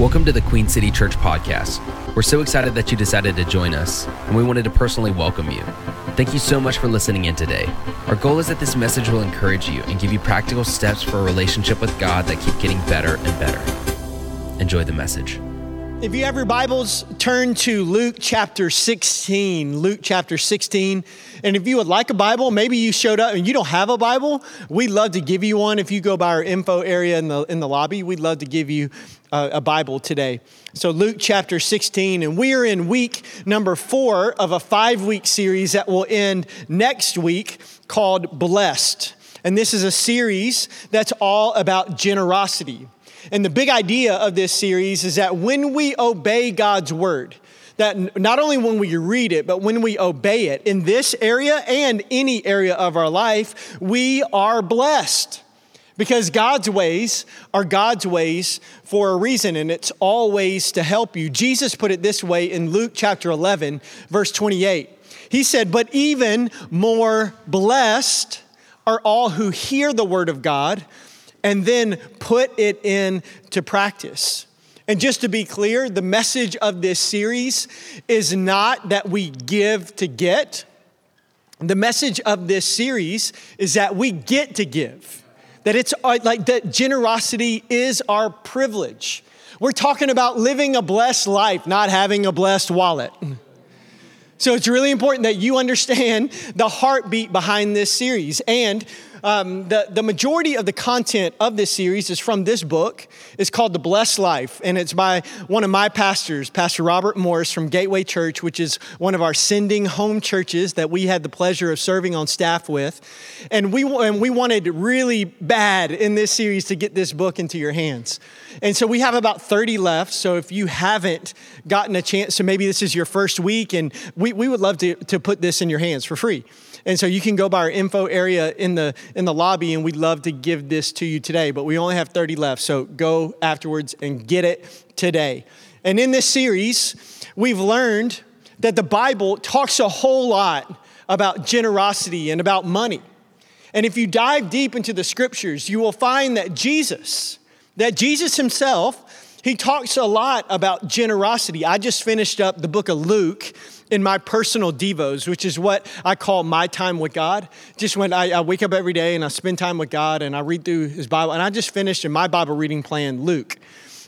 Welcome to the Queen City Church podcast. We're so excited that you decided to join us, and we wanted to personally welcome you. Thank you so much for listening in today. Our goal is that this message will encourage you and give you practical steps for a relationship with God that keep getting better and better. Enjoy the message. If you have your Bibles, turn to Luke chapter 16. Luke chapter 16. And if you would like a Bible, maybe you showed up and you don't have a Bible, we'd love to give you one. If you go by our info area in the, in the lobby, we'd love to give you a, a Bible today. So, Luke chapter 16, and we are in week number four of a five week series that will end next week called Blessed. And this is a series that's all about generosity. And the big idea of this series is that when we obey God's word, that not only when we read it, but when we obey it in this area and any area of our life, we are blessed. Because God's ways are God's ways for a reason, and it's always to help you. Jesus put it this way in Luke chapter 11, verse 28. He said, But even more blessed are all who hear the word of God and then put it into practice. And just to be clear, the message of this series is not that we give to get. The message of this series is that we get to give. That it's uh, like that generosity is our privilege. We're talking about living a blessed life, not having a blessed wallet. So it's really important that you understand the heartbeat behind this series. And um, the, the majority of the content of this series is from this book. It's called The Blessed Life, and it's by one of my pastors, Pastor Robert Morris from Gateway Church, which is one of our sending home churches that we had the pleasure of serving on staff with. And we, and we wanted really bad in this series to get this book into your hands. And so we have about 30 left. So if you haven't gotten a chance, so maybe this is your first week, and we, we would love to, to put this in your hands for free. And so you can go by our info area in the in the lobby, and we'd love to give this to you today. But we only have 30 left, so go afterwards and get it today. And in this series, we've learned that the Bible talks a whole lot about generosity and about money. And if you dive deep into the scriptures, you will find that Jesus, that Jesus himself, he talks a lot about generosity. I just finished up the book of Luke in my personal devos, which is what I call my time with God. Just when I, I, wake up every day and I spend time with God and I read through His Bible, and I just finished in my Bible reading plan Luke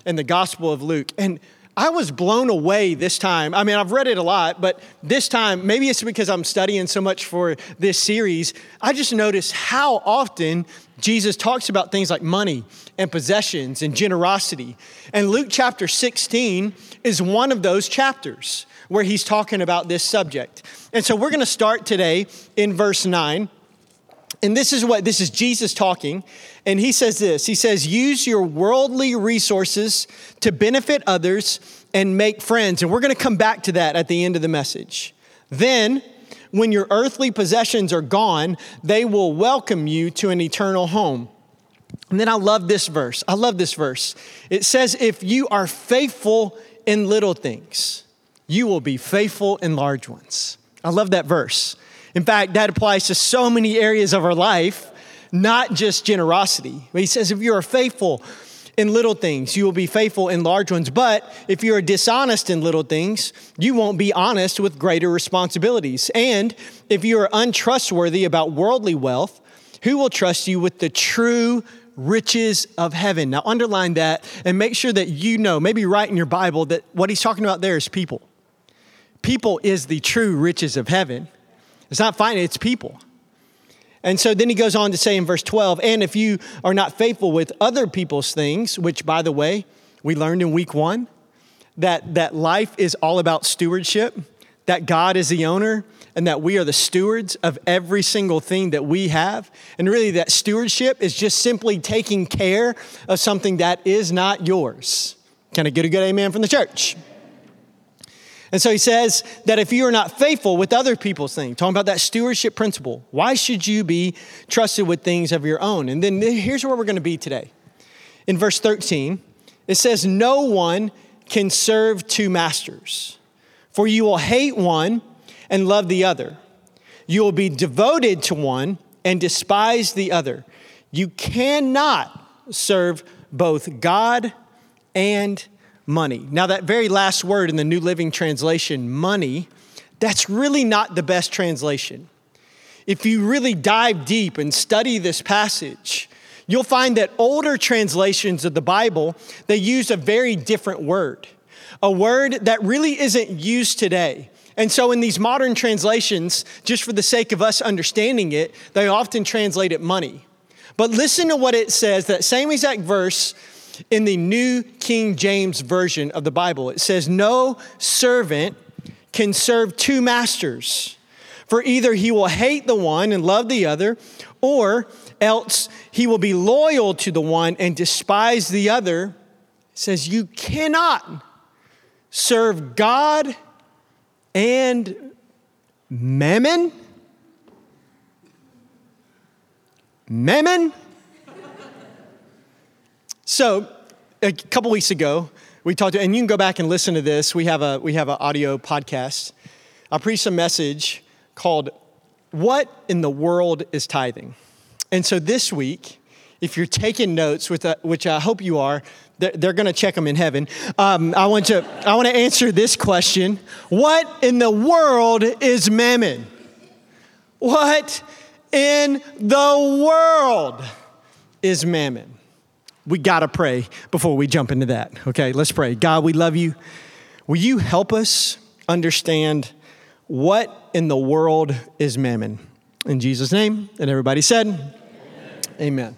and the Gospel of Luke. And I was blown away this time. I mean, I've read it a lot, but this time, maybe it's because I'm studying so much for this series, I just noticed how often Jesus talks about things like money and possessions and generosity. And Luke chapter 16 is one of those chapters where he's talking about this subject. And so we're going to start today in verse 9. And this is what this is Jesus talking. And he says this He says, Use your worldly resources to benefit others and make friends. And we're going to come back to that at the end of the message. Then, when your earthly possessions are gone, they will welcome you to an eternal home. And then I love this verse. I love this verse. It says, If you are faithful in little things, you will be faithful in large ones. I love that verse. In fact, that applies to so many areas of our life, not just generosity. He says, if you are faithful in little things, you will be faithful in large ones. But if you are dishonest in little things, you won't be honest with greater responsibilities. And if you are untrustworthy about worldly wealth, who will trust you with the true riches of heaven? Now, underline that and make sure that you know, maybe write in your Bible, that what he's talking about there is people. People is the true riches of heaven. It's not finance, it's people. And so then he goes on to say in verse 12, and if you are not faithful with other people's things, which by the way, we learned in week one, that, that life is all about stewardship, that God is the owner, and that we are the stewards of every single thing that we have. And really, that stewardship is just simply taking care of something that is not yours. Can I get a good amen from the church? And so he says that if you are not faithful with other people's things, talking about that stewardship principle, why should you be trusted with things of your own? And then here's where we're going to be today. In verse 13, it says, No one can serve two masters, for you will hate one and love the other. You will be devoted to one and despise the other. You cannot serve both God and money. Now, that very last word in the New Living Translation, money, that's really not the best translation. If you really dive deep and study this passage, you'll find that older translations of the Bible, they use a very different word, a word that really isn't used today. And so, in these modern translations, just for the sake of us understanding it, they often translate it money. But listen to what it says, that same exact verse in the New King James Version of the Bible. It says, No servant can serve two masters, for either he will hate the one and love the other, or else he will be loyal to the one and despise the other. It says, You cannot serve God and mammon. Mammon? So, a couple weeks ago, we talked, to, and you can go back and listen to this. We have a we have an audio podcast. I preached a message called "What in the World is Tithing?" And so this week, if you're taking notes, with a, which I hope you are, they're, they're going to check them in heaven. Um, I want to I want to answer this question: What in the world is mammon? What in the world is mammon? We got to pray before we jump into that. Okay, let's pray. God, we love you. Will you help us understand what in the world is mammon? In Jesus' name, and everybody said, Amen. Amen.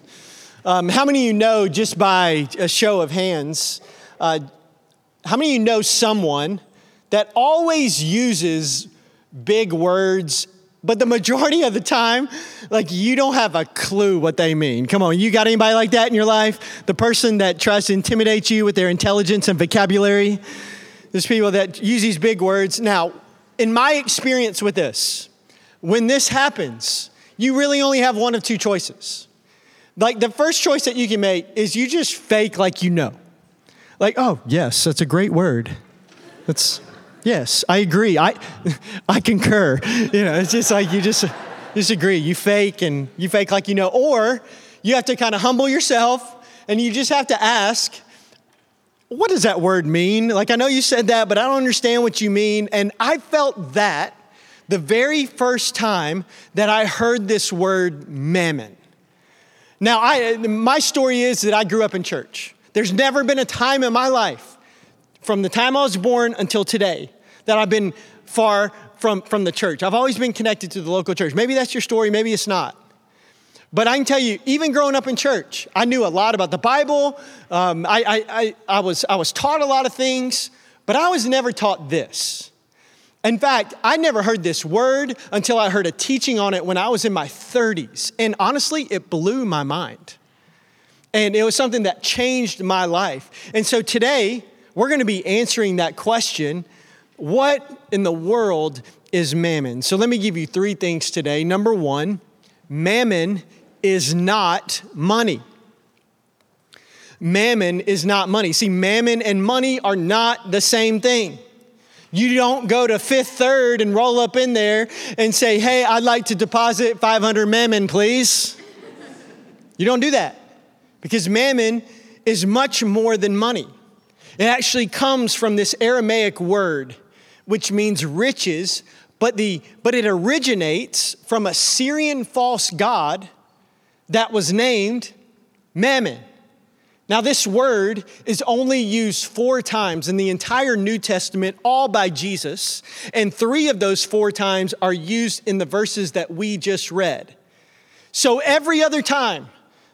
Um, how many of you know, just by a show of hands, uh, how many of you know someone that always uses big words but the majority of the time, like you don't have a clue what they mean. Come on, you got anybody like that in your life? The person that tries to intimidate you with their intelligence and vocabulary? There's people that use these big words. Now, in my experience with this, when this happens, you really only have one of two choices. Like the first choice that you can make is you just fake like you know. Like, oh, yes, that's a great word. That's Yes, I agree. I, I concur. You know, it's just like you just disagree. You fake and you fake like you know, or you have to kind of humble yourself and you just have to ask, what does that word mean? Like, I know you said that, but I don't understand what you mean. And I felt that the very first time that I heard this word mammon. Now, I, my story is that I grew up in church. There's never been a time in my life, from the time I was born until today, that I've been far from, from the church. I've always been connected to the local church. Maybe that's your story, maybe it's not. But I can tell you, even growing up in church, I knew a lot about the Bible. Um, I, I, I, I, was, I was taught a lot of things, but I was never taught this. In fact, I never heard this word until I heard a teaching on it when I was in my 30s. And honestly, it blew my mind. And it was something that changed my life. And so today, we're going to be answering that question what in the world is mammon? So let me give you three things today. Number one, mammon is not money. Mammon is not money. See, mammon and money are not the same thing. You don't go to Fifth Third and roll up in there and say, hey, I'd like to deposit 500 mammon, please. You don't do that because mammon is much more than money. It actually comes from this Aramaic word which means riches, but, the, but it originates from a Syrian false god that was named Mammon. Now, this word is only used four times in the entire New Testament, all by Jesus, and three of those four times are used in the verses that we just read. So, every other time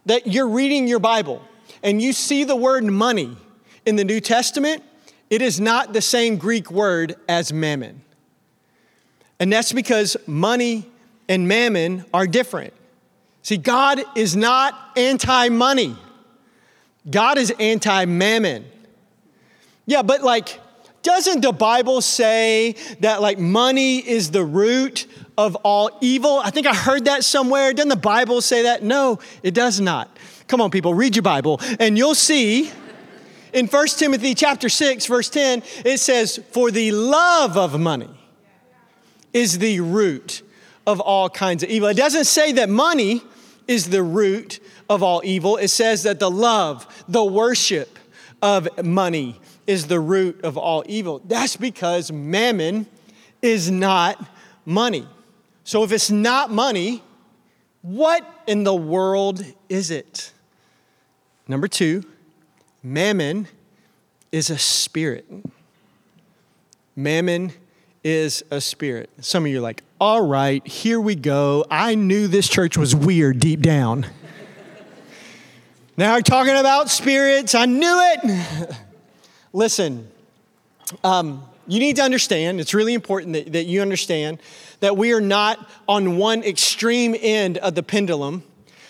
that you're reading your Bible and you see the word money in the New Testament, it is not the same Greek word as mammon. And that's because money and mammon are different. See, God is not anti money, God is anti mammon. Yeah, but like, doesn't the Bible say that like money is the root of all evil? I think I heard that somewhere. Doesn't the Bible say that? No, it does not. Come on, people, read your Bible, and you'll see in 1 Timothy chapter 6 verse 10 it says for the love of money is the root of all kinds of evil. It doesn't say that money is the root of all evil. It says that the love, the worship of money is the root of all evil. That's because mammon is not money. So if it's not money, what in the world is it? Number two, mammon is a spirit. Mammon is a spirit. Some of you are like, all right, here we go. I knew this church was weird deep down. now I'm talking about spirits. I knew it. Listen, um, you need to understand, it's really important that, that you understand that we are not on one extreme end of the pendulum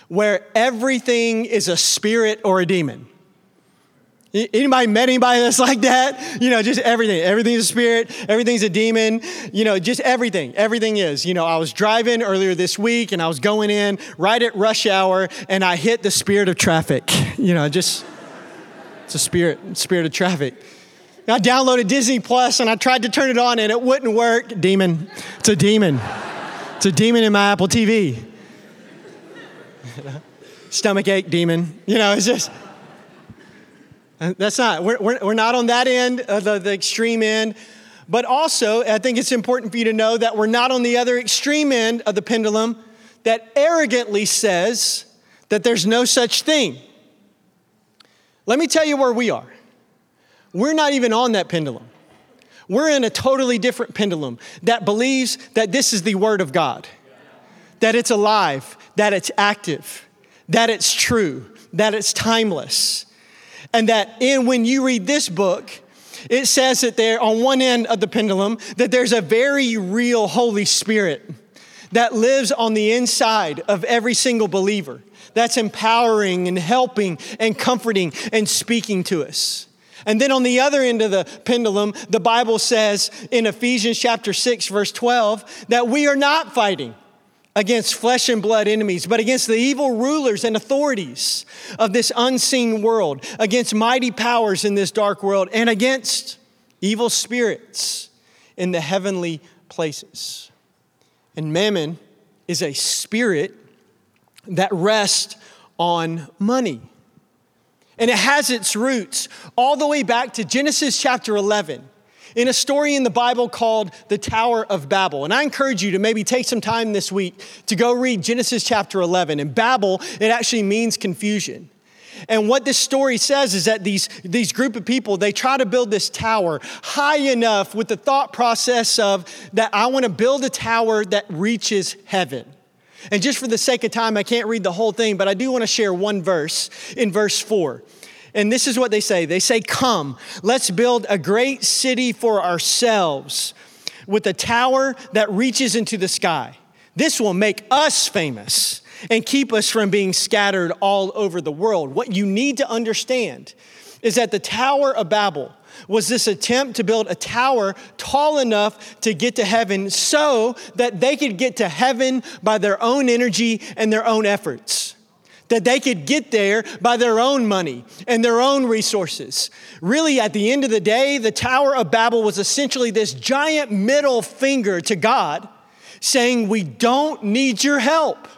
where everything is a spirit or a demon. Anybody met anybody that's like that? You know, just everything. Everything's a spirit, everything's a demon, you know, just everything. Everything is. You know, I was driving earlier this week and I was going in right at rush hour and I hit the spirit of traffic. You know, just, it's a spirit, spirit of traffic. I downloaded Disney Plus and I tried to turn it on and it wouldn't work. Demon. It's a demon. It's a demon in my Apple TV. Stomach ache, demon. You know, it's just, Uh, that's not, we're, we're, we're not on that end, of the, the extreme end. But also, I think it's important for you to know that we're not on the other extreme end of the pendulum that arrogantly says that there's no such thing. Let me tell you where we are. We're not even on that pendulum. We're in a totally different pendulum that believes that this is the Word of God, that it's alive, that it's active, that it's true, that it's timeless. And that in when you read this book, it says that there on one end of the pendulum that there's a very real Holy Spirit that lives on the inside of every single believer that's empowering and helping and comforting and speaking to us. And then on the other end of the pendulum, the Bible says in Ephesians chapter 6, verse 12, that we are not fighting against flesh and blood enemies, but against the evil rulers and authorities of this unseen world, against mighty powers in this dark world, and against evil spirits in the heavenly places. And mammon is a spirit that rests on money. And it has its roots all the way back to Genesis chapter 11 in a story in the Bible called the Tower of Babel. And I encourage you to maybe take some time this week to go read Genesis chapter 11. And Babel, it actually means confusion. And what this story says is that these, these group of people, they try to build this tower high enough with the thought process of that I want to build a tower that reaches heaven. And just for the sake of time, I can't read the whole thing, but I do want to share one verse in verse 4. And this is what they say they say, Come, let's build a great city for ourselves with a tower that reaches into the sky. This will make us famous and keep us from being scattered all over the world. What you need to understand is that the Tower of Babel was this attempt to build a tower tall enough to get to heaven so that they could get to heaven by their own energy and their own efforts. That they could get there by their own money and their own resources. Really, at the end of the day, the Tower of Babel was essentially this giant middle finger to God saying, We don't need your help.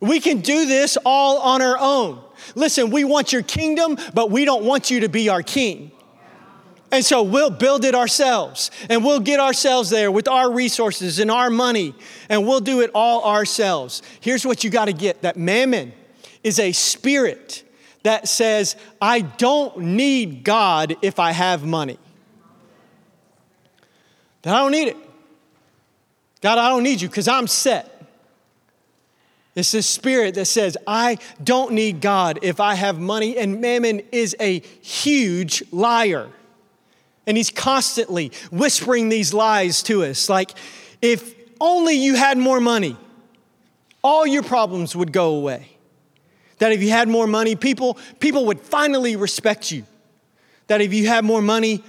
We can do this all on our own. Listen, we want your kingdom, but we don't want you to be our king. And so we'll build it ourselves and we'll get ourselves there with our resources and our money and we'll do it all ourselves. Here's what you got to get that mammon is a spirit that says, I don't need God if I have money. That I don't need it. God, I don't need you because I'm set. It's this spirit that says, I don't need God if I have money, and mammon is a huge liar. And he's constantly whispering these lies to us like, if only you had more money, all your problems would go away. That if you had more money, people, people would finally respect you. That if you had more money,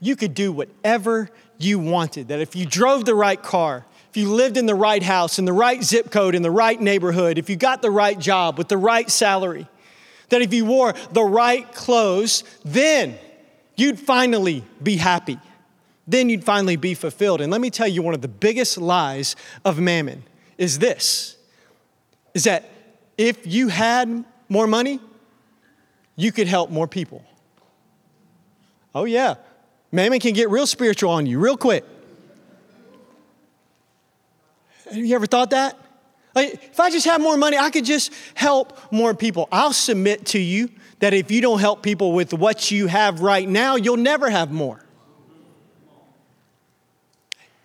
you could do whatever you wanted. That if you drove the right car, if you lived in the right house, in the right zip code, in the right neighborhood, if you got the right job with the right salary, that if you wore the right clothes, then you'd finally be happy. Then you'd finally be fulfilled. And let me tell you one of the biggest lies of mammon is this is that if you had more money, you could help more people. Oh, yeah. Mammon can get real spiritual on you real quick. Have you ever thought that? Like, if I just have more money, I could just help more people. I'll submit to you that if you don't help people with what you have right now, you'll never have more.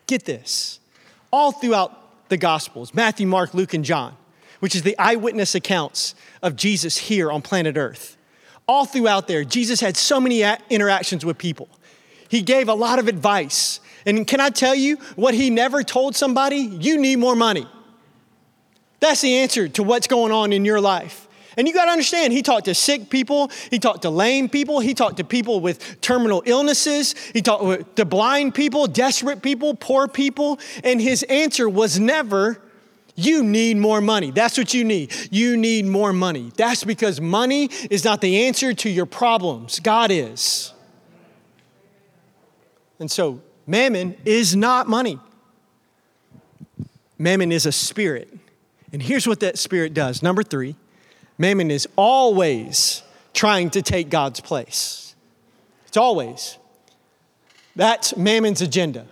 Get this. All throughout the Gospels Matthew, Mark, Luke, and John, which is the eyewitness accounts of Jesus here on planet Earth. All throughout there, Jesus had so many interactions with people. He gave a lot of advice. And can I tell you what he never told somebody? You need more money. That's the answer to what's going on in your life. And you got to understand, he talked to sick people, he talked to lame people, he talked to people with terminal illnesses, he talked to blind people, desperate people, poor people, and his answer was never, you need more money. That's what you need. You need more money. That's because money is not the answer to your problems, God is. And so, mammon is not money. Mammon is a spirit. And here's what that spirit does. Number three, Mammon is always trying to take God's place. It's always. That's Mammon's agenda,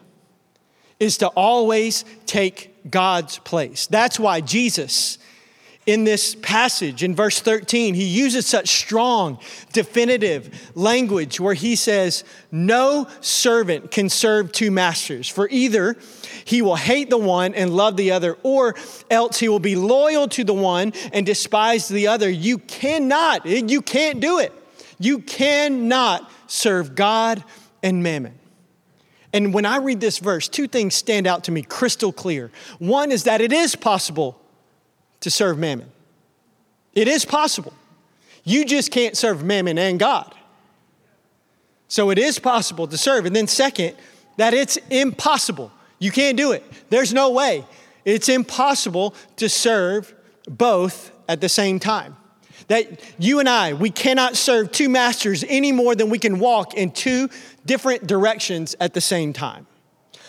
is to always take God's place. That's why Jesus, in this passage in verse 13, he uses such strong, definitive language where he says, No servant can serve two masters, for either he will hate the one and love the other, or else he will be loyal to the one and despise the other. You cannot, you can't do it. You cannot serve God and mammon. And when I read this verse, two things stand out to me crystal clear. One is that it is possible to serve mammon. It is possible. You just can't serve mammon and God. So it is possible to serve. And then, second, that it's impossible. You can't do it. There's no way. It's impossible to serve both at the same time. That you and I, we cannot serve two masters any more than we can walk in two different directions at the same time.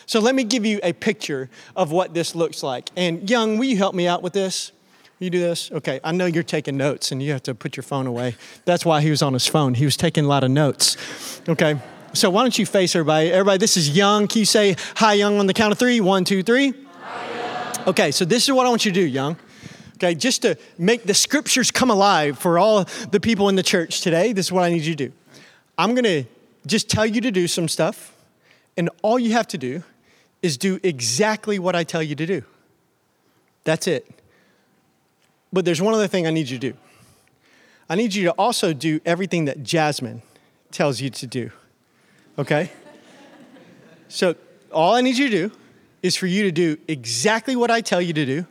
So let me give you a picture of what this looks like. And Young, will you help me out with this? You do this? Okay, I know you're taking notes and you have to put your phone away. That's why he was on his phone. He was taking a lot of notes. Okay, so why don't you face everybody? Everybody, this is Young. Can you say hi, Young, on the count of three? One, two, three. Hi, okay, so this is what I want you to do, Young. Okay, just to make the scriptures come alive for all the people in the church today, this is what I need you to do. I'm gonna just tell you to do some stuff, and all you have to do is do exactly what I tell you to do. That's it. But there's one other thing I need you to do. I need you to also do everything that Jasmine tells you to do. Okay? So, all I need you to do is for you to do exactly what I tell you to do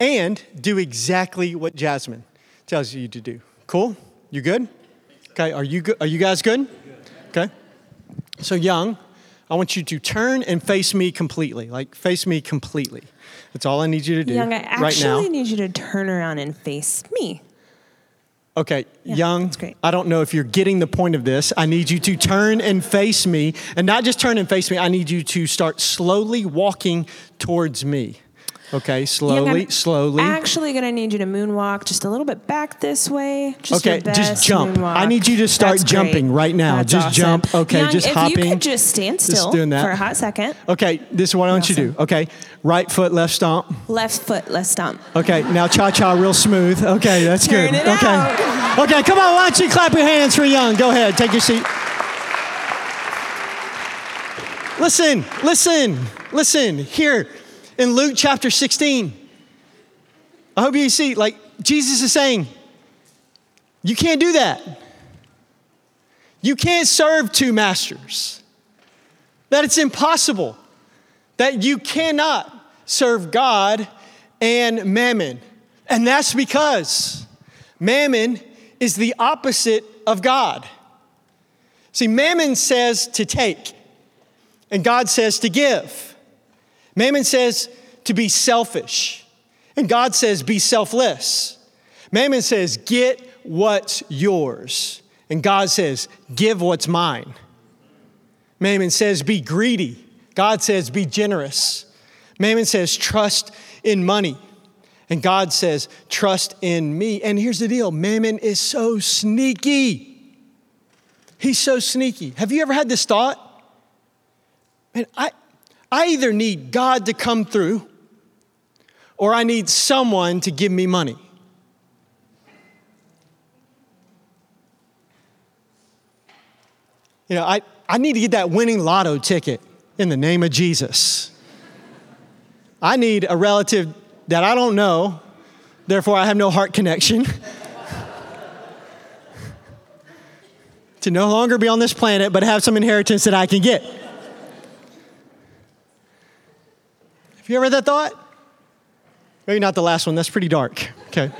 and do exactly what Jasmine tells you to do. Cool? You good? Okay, are you good? Are you guys good? Okay. So, Young, I want you to turn and face me completely. Like, face me completely. That's all I need you to do. Young, I right now. actually need you to turn around and face me. Okay, Yeah, Young, that's great. I don't know if you're getting the point of this. I need you to turn and face me, and not just turn and face me, I need you to start slowly walking towards me. Okay, slowly, I'm slowly. Actually, gonna need you to moonwalk just a little bit back this way. Just Okay, just jump. moonwalk. I need you to start That's jumping great. right now. That's Just awesome. jump. Okay, Young, just if hopping. you could just stand still doing that. for a hot second. Okay, this is what I want you to do. Okay, right foot, left stomp. Left foot, left stomp. Okay, now cha cha real smooth. Okay, that's Turn good. okay. out. Okay, come on, don't you clap your hands for Young? Go ahead, take your seat. Listen, listen, listen. Here in Luke chapter 16, I hope you see, like, Jesus is saying, you can't do that. You can't serve two masters. That it's impossible. That you cannot serve God and mammon. And that's because mammon is the opposite of God. See, mammon says to take, and God says to give. Mammon says to be selfish, and God says be selfless. Mammon says get what's yours, and God says give what's mine. Mammon says be greedy, God says be generous. Mammon says trust in money. And God says, trust in me. And here's the deal Mammon is so sneaky. He's so sneaky. Have you ever had this thought? Man, I, I either need God to come through or I need someone to give me money. You know, I, I need to get that winning lotto ticket in the name of Jesus. I need a relative that I don't know, therefore I have no heart connection. to no longer be on this planet, but have some inheritance that I can get. Have you ever had that thought? Maybe not the last one, that's pretty dark. Okay.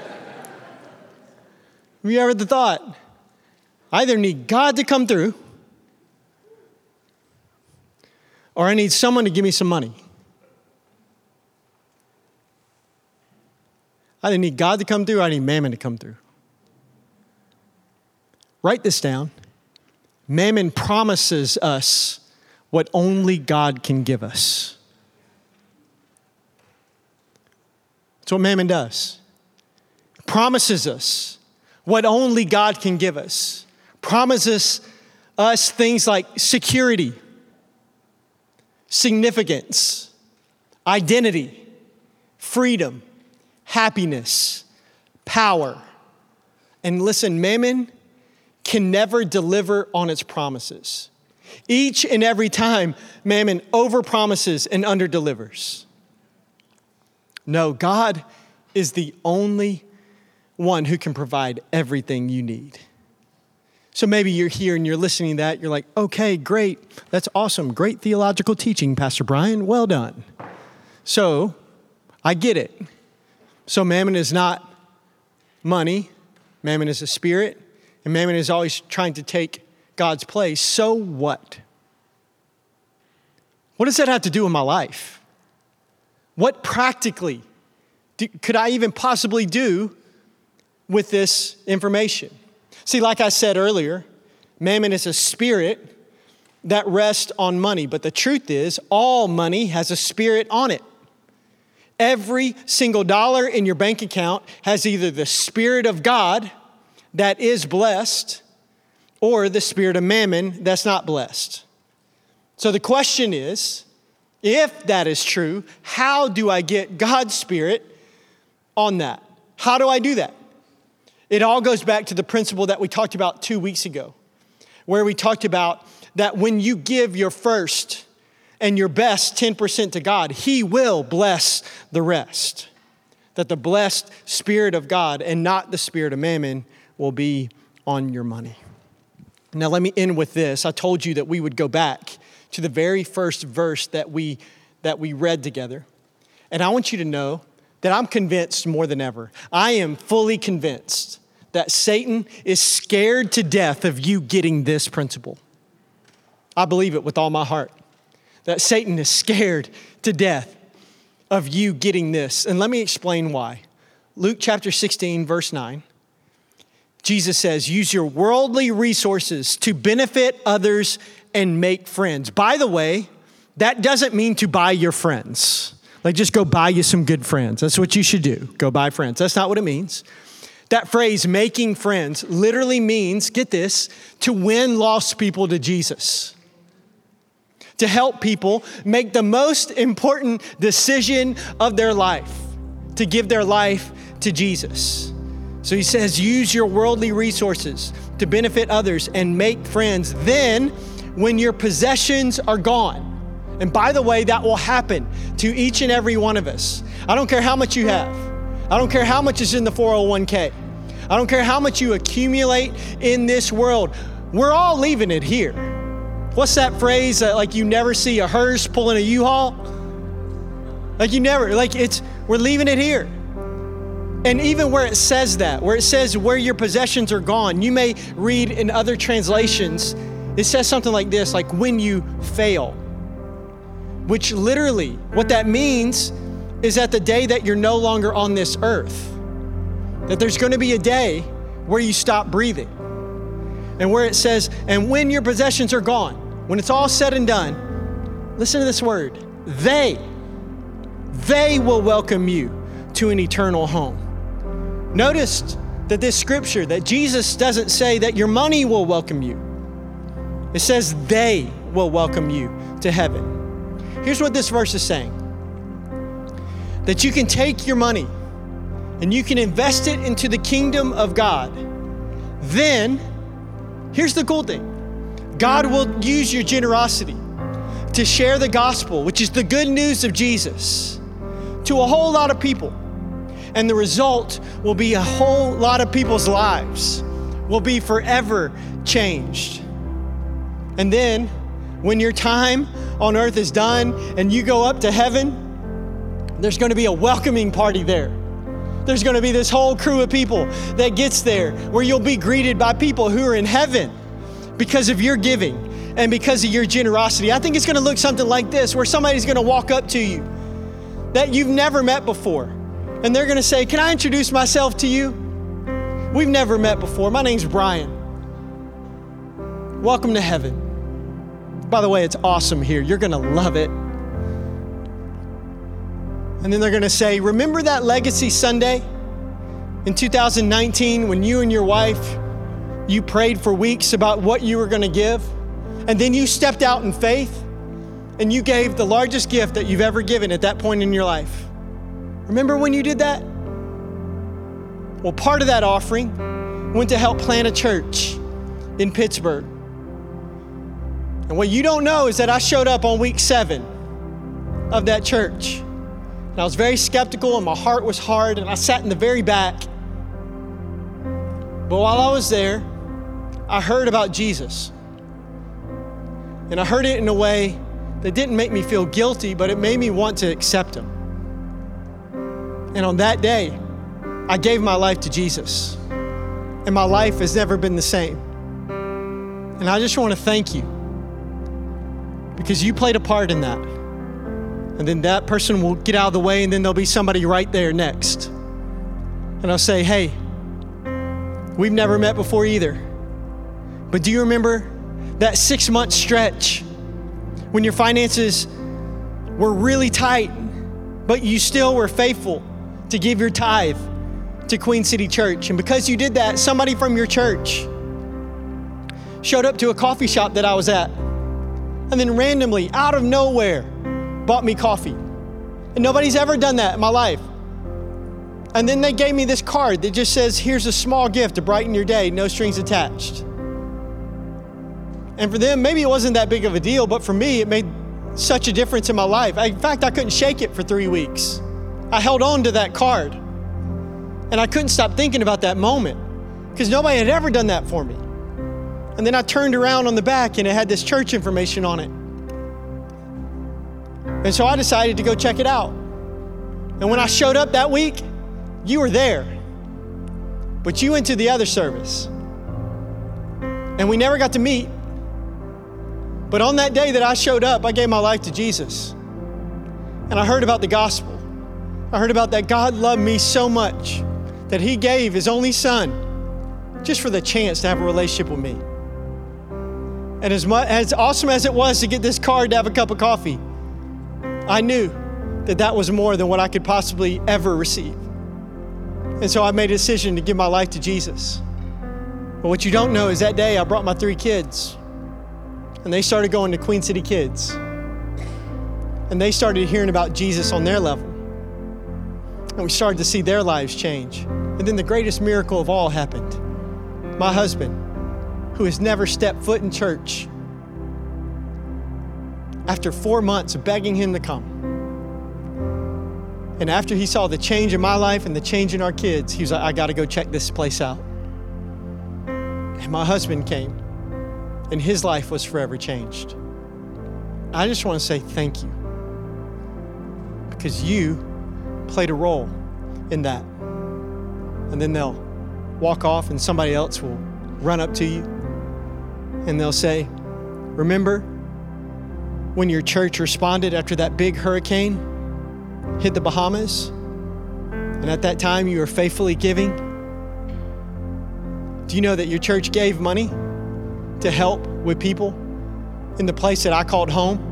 Have you ever had the thought? I either need God to come through or I need someone to give me some money. I either need God to come through or I need mammon to come through. Write this down. Mammon promises us what only God can give us. What mammon does. Promises us what only God can give us. Promises us things like security significance, identity, freedom, happiness, power. And listen, mammon can never deliver on its promises. Each and every time, mammon overpromises and underdelivers. No, God is the only one who can provide everything you need. So maybe you're here and you're listening to that, you're like, okay, great, that's awesome, great theological teaching, Pastor Brian, well done. So I get it. So mammon is not money, mammon is a spirit, and mammon is always trying to take God's place. So what? What does that have to do with my life? What practically do, could I even possibly do with this information? See, like I said earlier, mammon is a spirit that rests on money, but the truth is, all money has a spirit on it. Every single dollar in your bank account has either the Spirit of God that is blessed or the Spirit of mammon that's not blessed. So the question is if that is true, how do I get God's Spirit on that? How do I do that? It all goes back to the principle that we talked about two weeks ago, where we talked about that when you give your first and your best 10% to God, He will bless the rest. That the blessed Spirit of God and not the Spirit of mammon will be on your money. Now, let me end with this. I told you that we would go back to the very first verse that we, that we read together. And I want you to know that I'm convinced more than ever. I am fully convinced that Satan is scared to death of you getting this principle. I believe it with all my heart. That Satan is scared to death of you getting this. And let me explain why. Luke chapter 16, verse 9. Jesus says, use your worldly resources to benefit others and make friends. By the way, that doesn't mean to buy your friends. Like, just go buy you some good friends. That's what you should do. Go buy friends. That's not what it means. That phrase, making friends, literally means, get this, to win lost people to Jesus. To help people make the most important decision of their life, to give their life to Jesus. So he says, use your worldly resources to benefit others and make friends. Then, when your possessions are gone, and by the way, that will happen to each and every one of us. I don't care how much you have. I don't care how much is in the 401k. I don't care how much you accumulate in this world. We're all leaving it here. What's that phrase that like you never see a hearse pulling a U-Haul? Like you never, like it's, we're leaving it here. And even where it says that, where it says where your possessions are gone, you may read in other translations, it says something like this, like when you fail. Which literally, what that means is that the day that you're no longer on this earth, that there's going to be a day where you stop breathing. And where it says, and when your possessions are gone, when it's all said and done, listen to this word they, they will welcome you to an eternal home. Notice that this scripture, that Jesus doesn't say that your money will welcome you. It says they will welcome you to heaven. Here's what this verse is saying that you can take your money and you can invest it into the kingdom of God. Then, here's the cool thing God will use your generosity to share the gospel, which is the good news of Jesus, to a whole lot of people. And the result will be a whole lot of people's lives will be forever changed. And then, when your time on earth is done and you go up to heaven, there's going to be a welcoming party there. There's going to be this whole crew of people that gets there where you'll be greeted by people who are in heaven because of your giving and because of your generosity. I think it's going to look something like this where somebody's going to walk up to you that you've never met before. And they're going to say, Can I introduce myself to you? We've never met before. My name's Brian. Welcome to heaven. By the way, it's awesome here. You're going to love it. And then they're going to say, Remember that Legacy Sunday in 2019 when you and your wife you prayed for weeks about what you were going to give? And then you stepped out in faith and you gave the largest gift that you've ever given at that point in your life. Remember when you did that? Well, part of that offering went to help plant a church in Pittsburgh. And what you don't know is that I showed up on week seven of that church. And I was very skeptical, and my heart was hard, and I sat in the very back. But while I was there, I heard about Jesus. And I heard it in a way that didn't make me feel guilty, but it made me want to accept Him. And on that day, I gave my life to Jesus. And my life has never been the same. And I just want to thank you because you played a part in that. And then that person will get out of the way, and then there'll be somebody right there next. And I'll say, hey, we've never met before either. But do you remember that six month stretch when your finances were really tight, but you still were faithful to give your tithe to Queen City Church? And because you did that, somebody from your church showed up to a coffee shop that I was at, and then randomly, out of nowhere, bought me coffee. And nobody's ever done that in my life. And then they gave me this card that just says, Here's a small gift to brighten your day, no strings attached. And for them, maybe it wasn't that big of a deal, but for me, it made such a difference in my life. In fact, I couldn't shake it for three weeks. I held on to that card. And I couldn't stop thinking about that moment because nobody had ever done that for me. And then I turned around on the back and it had this church information on it. And so I decided to go check it out. And when I showed up that week, you were there. But you went to the other service. And we never got to meet. But on that day that I showed up, I gave my life to Jesus. And I heard about the gospel. I heard about that God loved me so much that He gave His only Son just for the chance to have a relationship with me. And as, much, as awesome as it was to get this card to have a cup of coffee, I knew that that was more than what I could possibly ever receive. And so I made a decision to give my life to Jesus. But what you don't know is that day I brought my three kids, and they started going to Queen City Kids. And they started hearing about Jesus on their level. And we started to see their lives change. And then the greatest miracle of all happened. My husband, who has never stepped foot in church, after four months begging him to come. And after he saw the change in my life and the change in our kids, he was like, I got to go check this place out. And my husband came, and his life was forever changed. I just want to say thank you because you played a role in that. And then they'll walk off, and somebody else will run up to you and they'll say, Remember when your church responded after that big hurricane hit the Bahamas? And at that time you were faithfully giving? Do you know that your church gave money to help with people in the place that I called home?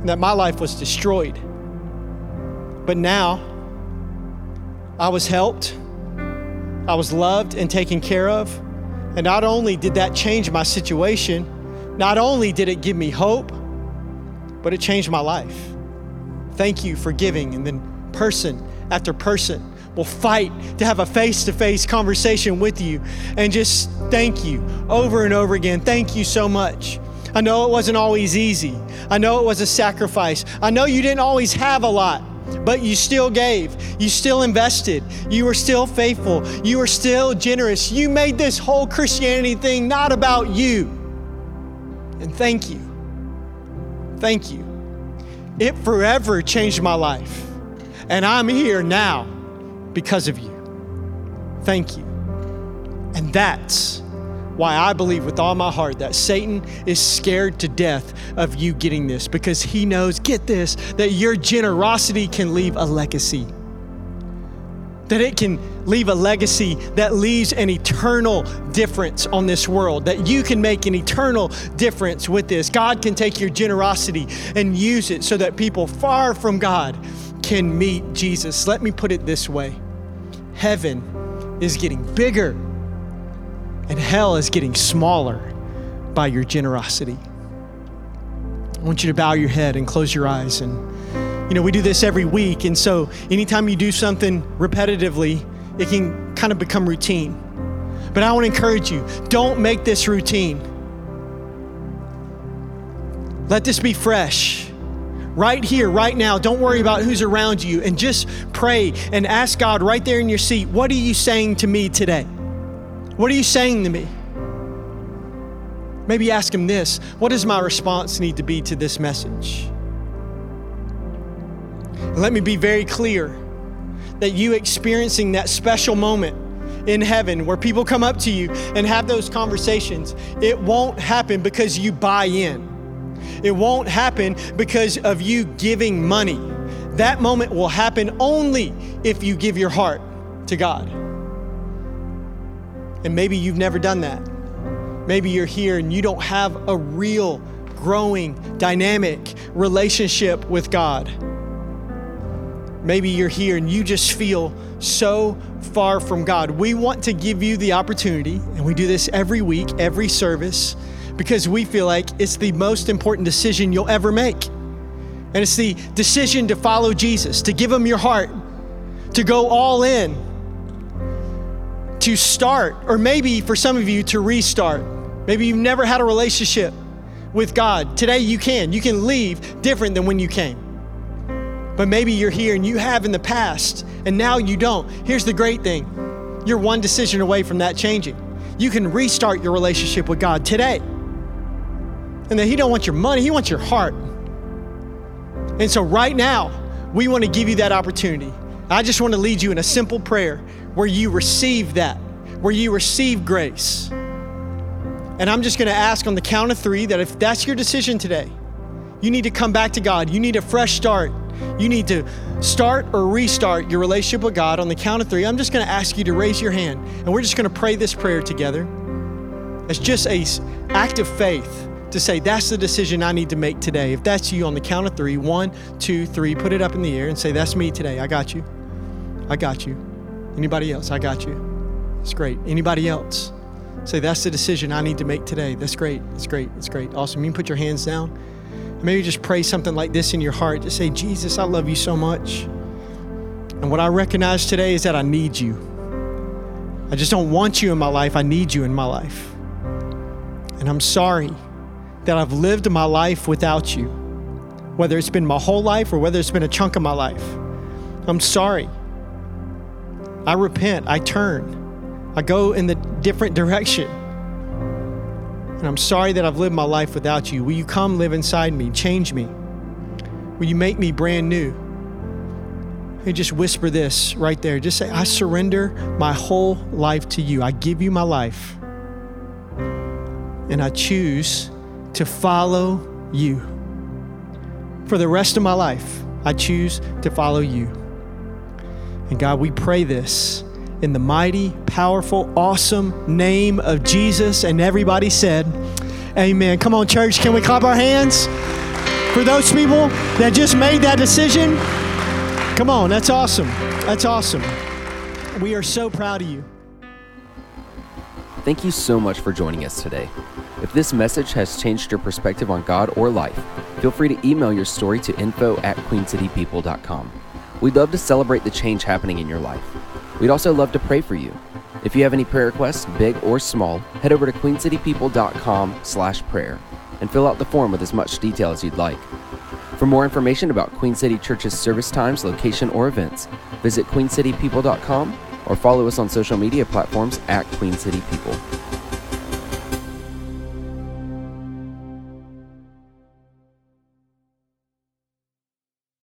And that my life was destroyed. But now, I was helped, I was loved and taken care of. And not only did that change my situation, Not only did it give me hope, but it changed my life. Thank you for giving. And then, person after person will fight to have a face to face conversation with you and just thank you over and over again. Thank you so much. I know it wasn't always easy. I know it was a sacrifice. I know you didn't always have a lot, but you still gave. You still invested. You were still faithful. You were still generous. You made this whole Christianity thing not about you. And thank you. Thank you. It forever changed my life. And I'm here now because of you. Thank you. And that's why I believe with all my heart that Satan is scared to death of you getting this because he knows, get this, that your generosity can leave a legacy. That it can leave a legacy that leaves an eternal difference on this world, that you can make an eternal difference with this. God can take your generosity and use it so that people far from God can meet Jesus. Let me put it this way heaven is getting bigger and hell is getting smaller by your generosity. I want you to bow your head and close your eyes. And, you know, we do this every week. And so anytime you do something repetitively, it can kind of become routine. But I want to encourage you don't make this routine. Let this be fresh. Right here, right now. Don't worry about who's around you and just pray and ask God right there in your seat, what are you saying to me today? What are you saying to me? Maybe ask him this What does my response need to be to this message? Let me be very clear that you experiencing that special moment in heaven where people come up to you and have those conversations, it won't happen because you buy in. It won't happen because of you giving money. That moment will happen only if you give your heart to God. And maybe you've never done that. Maybe you're here and you don't have a real, growing, dynamic relationship with God. Maybe you're here and you just feel so far from God. We want to give you the opportunity, and we do this every week, every service, because we feel like it's the most important decision you'll ever make. And it's the decision to follow Jesus, to give him your heart, to go all in to start, or maybe for some of you to restart. Maybe you've never had a relationship with God. Today you can. You can leave different than when you came. But maybe you're here and you have in the past, and now you don't. Here's the great thing you're one decision away from that changing. You can restart your relationship with God today. And that He don't want your money, He wants your heart. And so right now, we want to give you that opportunity. I just want to lead you in a simple prayer where you receive that, where you receive grace. And I'm just going to ask on the count of three that if that's your decision today, you need to come back to God. You need a fresh start. You need to start or restart your relationship with God on the count of three. I'm just going to ask you to raise your hand, and we're just going to pray this prayer together. It's just a act of faith to say that's the decision I need to make today. If that's you on the count of three, one, two, three, put it up in the air and say, "That's me today. I got you. I got you." Anybody else? I got you. It's great. Anybody else? Say, that's the decision I need to make today. That's great. That's great. That's great. Awesome. You can put your hands down. Maybe just pray something like this in your heart. Just say, Jesus, I love you so much. And what I recognize today is that I need you. I just don't want you in my life. I need you in my life. And I'm sorry that I've lived my life without you, whether it's been my whole life or whether it's been a chunk of my life. I'm sorry. I repent, I turn, I go in the different direction. And I'm sorry that I've lived my life without you. Will you come live inside me, change me? Will you make me brand new? And just whisper this right there. Just say, I surrender my whole life to you. I give you my life. And I choose to follow you. For the rest of my life, I choose to follow you. And God, we pray this in the mighty, powerful, awesome name of Jesus. And everybody said, Amen. Come on, church, can we clap our hands for those people that just made that decision? Come on, that's awesome. That's awesome. We are so proud of you. Thank you so much for joining us today. If this message has changed your perspective on God or life, feel free to email your story to info at queencitypeople.com. We'd love to celebrate the change happening in your life. We'd also love to pray for you. If you have any prayer requests, big or small, head over to queencitypeople.com slash prayer and fill out the form with as much detail as you'd like. For more information about Queen City Church's service times, location, or events, visit queencitypeople.com or follow us on social media platforms at Queen City People.